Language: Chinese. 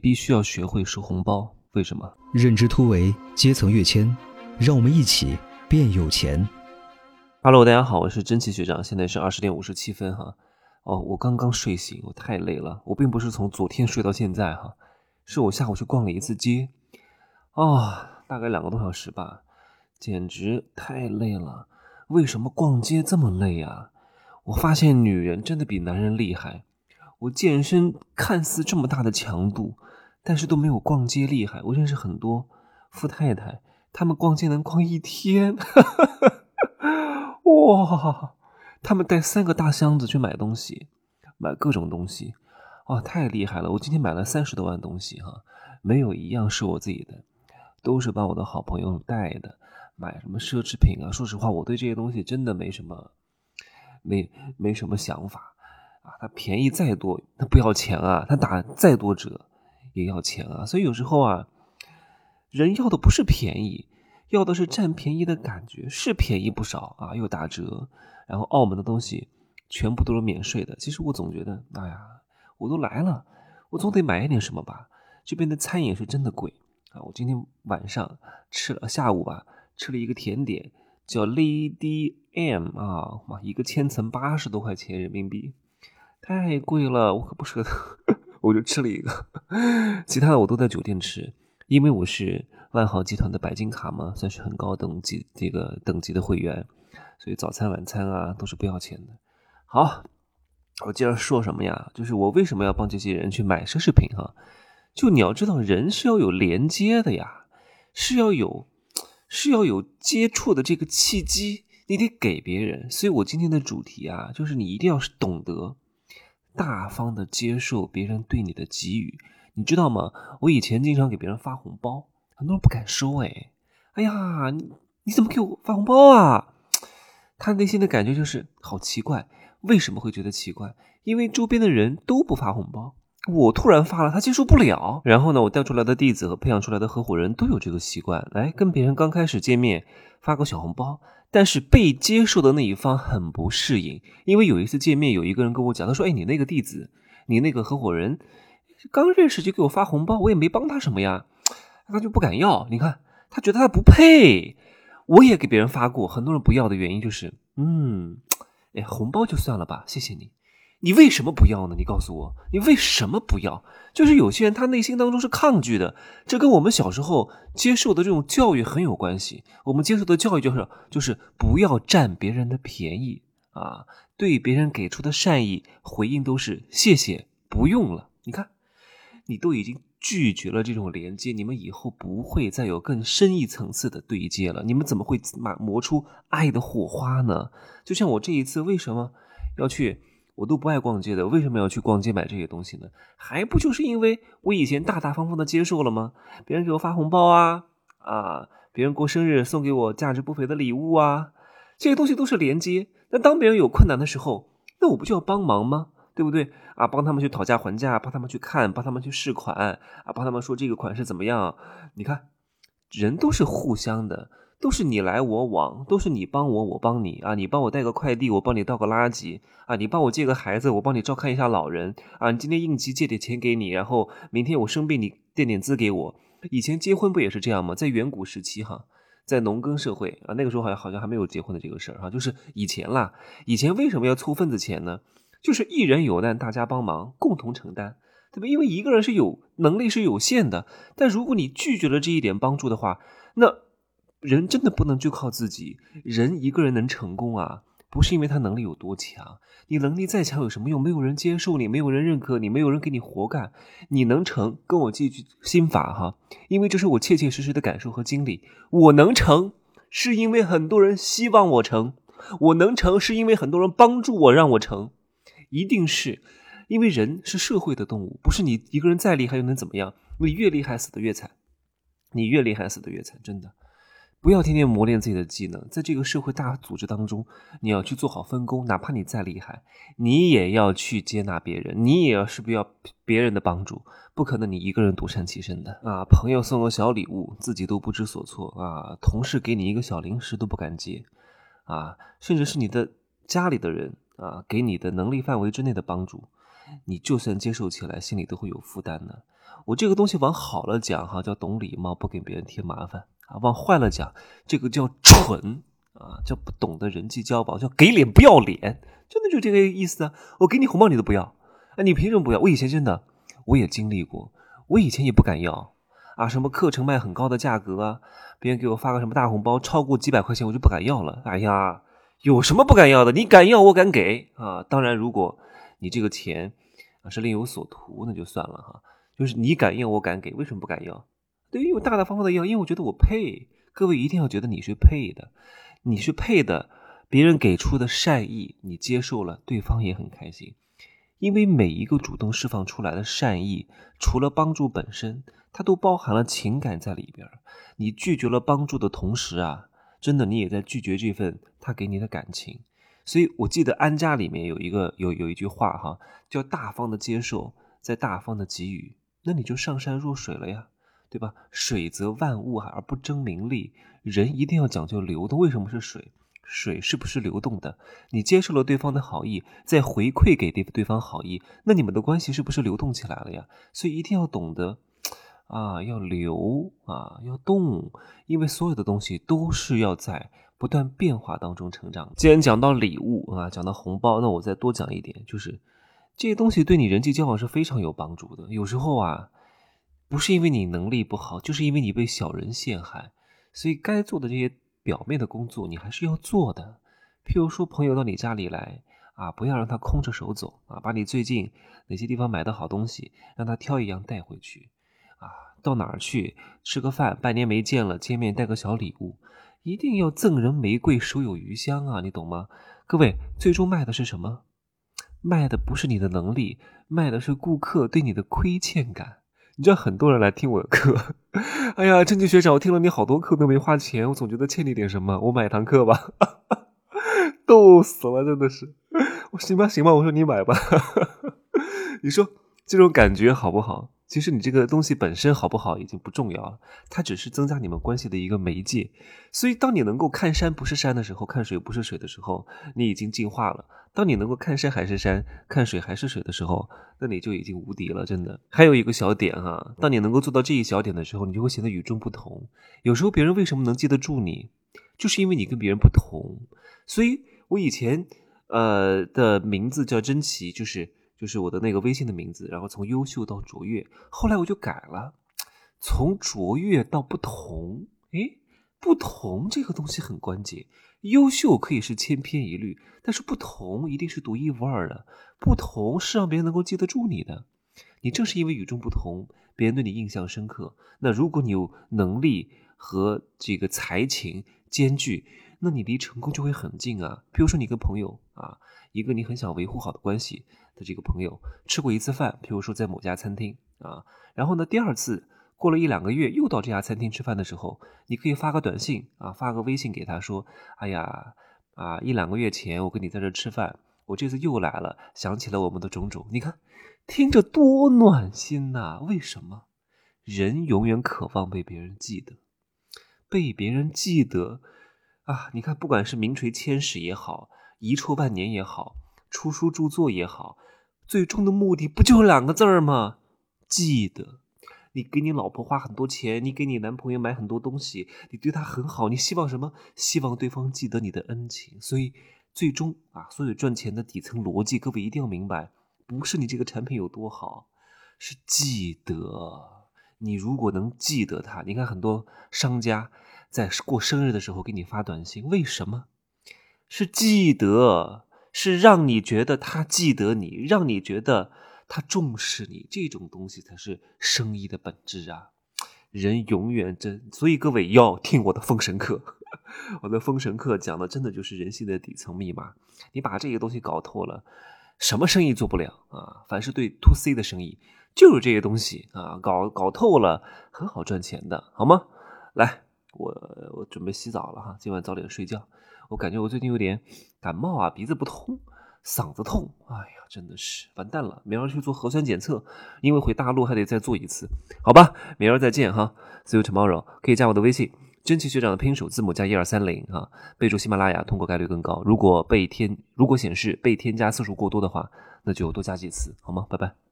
必须要学会收红包。为什么？认知突围，阶层跃迁，让我们一起变有钱。Hello，大家好，我是真奇学长，现在是二十点五十七分哈。哦，我刚刚睡醒，我太累了。我并不是从昨天睡到现在哈，是我下午去逛了一次街，啊，大概两个多小时吧，简直太累了。为什么逛街这么累啊？我发现女人真的比男人厉害。我健身看似这么大的强度，但是都没有逛街厉害。我认识很多富太太，她们逛街能逛一天，哇！他们带三个大箱子去买东西，买各种东西，哇，太厉害了！我今天买了三十多万东西哈，没有一样是我自己的，都是帮我的好朋友带的。买什么奢侈品啊？说实话，我对这些东西真的没什么，没没什么想法啊。它便宜再多，它不要钱啊；它打再多折，也要钱啊。所以有时候啊，人要的不是便宜，要的是占便宜的感觉，是便宜不少啊，又打折。然后澳门的东西全部都是免税的。其实我总觉得，哎呀，我都来了，我总得买一点什么吧。这边的餐饮是真的贵啊！我今天晚上吃了，下午吧吃了一个甜点，叫 Lady M 啊，妈，一个千层八十多块钱人民币，太贵了，我可不舍得，我就吃了一个。其他的我都在酒店吃，因为我是万豪集团的白金卡嘛，算是很高等级这个等级的会员。所以早餐晚餐啊都是不要钱的。好，我接着说什么呀？就是我为什么要帮这些人去买奢侈品哈？就你要知道，人是要有连接的呀，是要有是要有接触的这个契机，你得给别人。所以我今天的主题啊，就是你一定要懂得大方的接受别人对你的给予，你知道吗？我以前经常给别人发红包，很多人不敢收哎。哎呀，你你怎么给我发红包啊？他内心的感觉就是好奇怪，为什么会觉得奇怪？因为周边的人都不发红包，我突然发了，他接受不了。然后呢，我带出来的弟子和培养出来的合伙人都有这个习惯，来跟别人刚开始见面发个小红包，但是被接受的那一方很不适应。因为有一次见面，有一个人跟我讲，他说：“哎，你那个弟子，你那个合伙人，刚认识就给我发红包，我也没帮他什么呀，他就不敢要。你看，他觉得他不配。”我也给别人发过，很多人不要的原因就是，嗯，哎，红包就算了吧，谢谢你。你为什么不要呢？你告诉我，你为什么不要？就是有些人他内心当中是抗拒的，这跟我们小时候接受的这种教育很有关系。我们接受的教育就是，就是不要占别人的便宜啊，对别人给出的善意回应都是谢谢，不用了。你看，你都已经。拒绝了这种连接，你们以后不会再有更深一层次的对接了。你们怎么会磨磨出爱的火花呢？就像我这一次为什么要去，我都不爱逛街的，为什么要去逛街买这些东西呢？还不就是因为我以前大大方方的接受了吗？别人给我发红包啊啊，别人过生日送给我价值不菲的礼物啊，这些东西都是连接。那当别人有困难的时候，那我不就要帮忙吗？对不对啊？帮他们去讨价还价，帮他们去看，帮他们去试款啊，帮他们说这个款式怎么样？你看，人都是互相的，都是你来我往，都是你帮我，我帮你啊。你帮我带个快递，我帮你倒个垃圾啊。你帮我接个孩子，我帮你照看一下老人啊。你今天应急借点钱给你，然后明天我生病你垫点资给我。以前结婚不也是这样吗？在远古时期哈，在农耕社会啊，那个时候好像好像还没有结婚的这个事儿哈，就是以前啦。以前为什么要凑份子钱呢？就是一人有难，大家帮忙，共同承担，对吧？因为一个人是有能力是有限的，但如果你拒绝了这一点帮助的话，那人真的不能就靠自己。人一个人能成功啊，不是因为他能力有多强，你能力再强有什么用？没有人接受你，没有人认可你，没有人给你活干，你能成？跟我记句心法哈，因为这是我切切实实的感受和经历。我能成，是因为很多人希望我成；我能成，是因为很多人帮助我让我成。一定是，因为人是社会的动物，不是你一个人再厉害又能怎么样？你越厉害死的越惨，你越厉害死的越惨，真的。不要天天磨练自己的技能，在这个社会大组织当中，你要去做好分工。哪怕你再厉害，你也要去接纳别人，你也要是不要别人的帮助，不可能你一个人独善其身的啊！朋友送个小礼物，自己都不知所措啊！同事给你一个小零食都不敢接啊！甚至是你的家里的人。啊，给你的能力范围之内的帮助，你就算接受起来，心里都会有负担的。我这个东西往好了讲哈，叫懂礼貌，不给别人添麻烦啊；往坏了讲，这个叫蠢啊，叫不懂得人际交往，叫给脸不要脸，真的就这个意思啊。我给你红包你都不要，哎，你凭什么不要？我以前真的我也经历过，我以前也不敢要啊，什么课程卖很高的价格啊，别人给我发个什么大红包，超过几百块钱我就不敢要了。哎呀，有什么不敢要的？你敢要，我敢给啊。当然，如果你这个钱啊是另有所图，那就算了哈。就是你敢要，我敢给，为什么不敢要？对于我大大方方的要，因为我觉得我配。各位一定要觉得你是配的，你是配的。别人给出的善意，你接受了，对方也很开心。因为每一个主动释放出来的善意，除了帮助本身，它都包含了情感在里边。你拒绝了帮助的同时啊，真的你也在拒绝这份他给你的感情。所以我记得安家里面有一个有有一句话哈，叫大方的接受，在大方的给予。那你就上善若水了呀，对吧？水则万物而不争名利，人一定要讲究流动。为什么是水？水是不是流动的？你接受了对方的好意，再回馈给对对方好意，那你们的关系是不是流动起来了呀？所以一定要懂得啊，要流啊，要动，因为所有的东西都是要在不断变化当中成长。既然讲到礼物啊，讲到红包，那我再多讲一点，就是。这些东西对你人际交往是非常有帮助的。有时候啊，不是因为你能力不好，就是因为你被小人陷害，所以该做的这些表面的工作你还是要做的。譬如说，朋友到你家里来啊，不要让他空着手走啊，把你最近哪些地方买的好东西，让他挑一样带回去啊。到哪儿去吃个饭，半年没见了，见面带个小礼物，一定要赠人玫瑰，手有余香啊，你懂吗？各位，最终卖的是什么？卖的不是你的能力，卖的是顾客对你的亏欠感。你知道很多人来听我的课，哎呀，正经学长，我听了你好多课都没花钱，我总觉得欠你点什么，我买堂课吧，逗死了，真的是。我行吧，行吧，我说你买吧，你说这种感觉好不好？其实你这个东西本身好不好已经不重要了，它只是增加你们关系的一个媒介。所以，当你能够看山不是山的时候，看水不是水的时候，你已经进化了；当你能够看山还是山，看水还是水的时候，那你就已经无敌了。真的，还有一个小点哈，当你能够做到这一小点的时候，你就会显得与众不同。有时候别人为什么能记得住你，就是因为你跟别人不同。所以我以前呃的名字叫珍奇，就是。就是我的那个微信的名字，然后从优秀到卓越，后来我就改了，从卓越到不同。诶，不同这个东西很关键。优秀可以是千篇一律，但是不同一定是独一无二的。不同是让别人能够记得住你的。你正是因为与众不同，别人对你印象深刻。那如果你有能力和这个才情兼具，那你离成功就会很近啊。比如说你跟朋友啊，一个你很想维护好的关系。的这个朋友吃过一次饭，比如说在某家餐厅啊，然后呢，第二次过了一两个月又到这家餐厅吃饭的时候，你可以发个短信啊，发个微信给他说：“哎呀，啊，一两个月前我跟你在这吃饭，我这次又来了，想起了我们的种种。”你看，听着多暖心呐！为什么？人永远渴望被别人记得，被别人记得啊！你看，不管是名垂千史也好，遗臭万年也好，出书著作也好。最终的目的不就两个字儿吗？记得，你给你老婆花很多钱，你给你男朋友买很多东西，你对他很好，你希望什么？希望对方记得你的恩情。所以，最终啊，所有赚钱的底层逻辑，各位一定要明白，不是你这个产品有多好，是记得。你如果能记得他，你看很多商家在过生日的时候给你发短信，为什么？是记得。是让你觉得他记得你，让你觉得他重视你，这种东西才是生意的本质啊！人永远真，所以各位要听我的封神课。我的封神课讲的真的就是人性的底层密码。你把这些东西搞透了，什么生意做不了啊？凡是对 to C 的生意，就是这些东西啊，搞搞透了，很好赚钱的，好吗？来，我我准备洗澡了哈，今晚早点睡觉。我感觉我最近有点感冒啊，鼻子不通，嗓子痛，哎呀，真的是完蛋了！明儿去做核酸检测，因为回大陆还得再做一次，好吧？明儿再见哈，See you tomorrow。可以加我的微信真奇学长的拼手字母加一二三零啊，备注喜马拉雅通过概率更高。如果被添，如果显示被添加次数过多的话，那就多加几次，好吗？拜拜。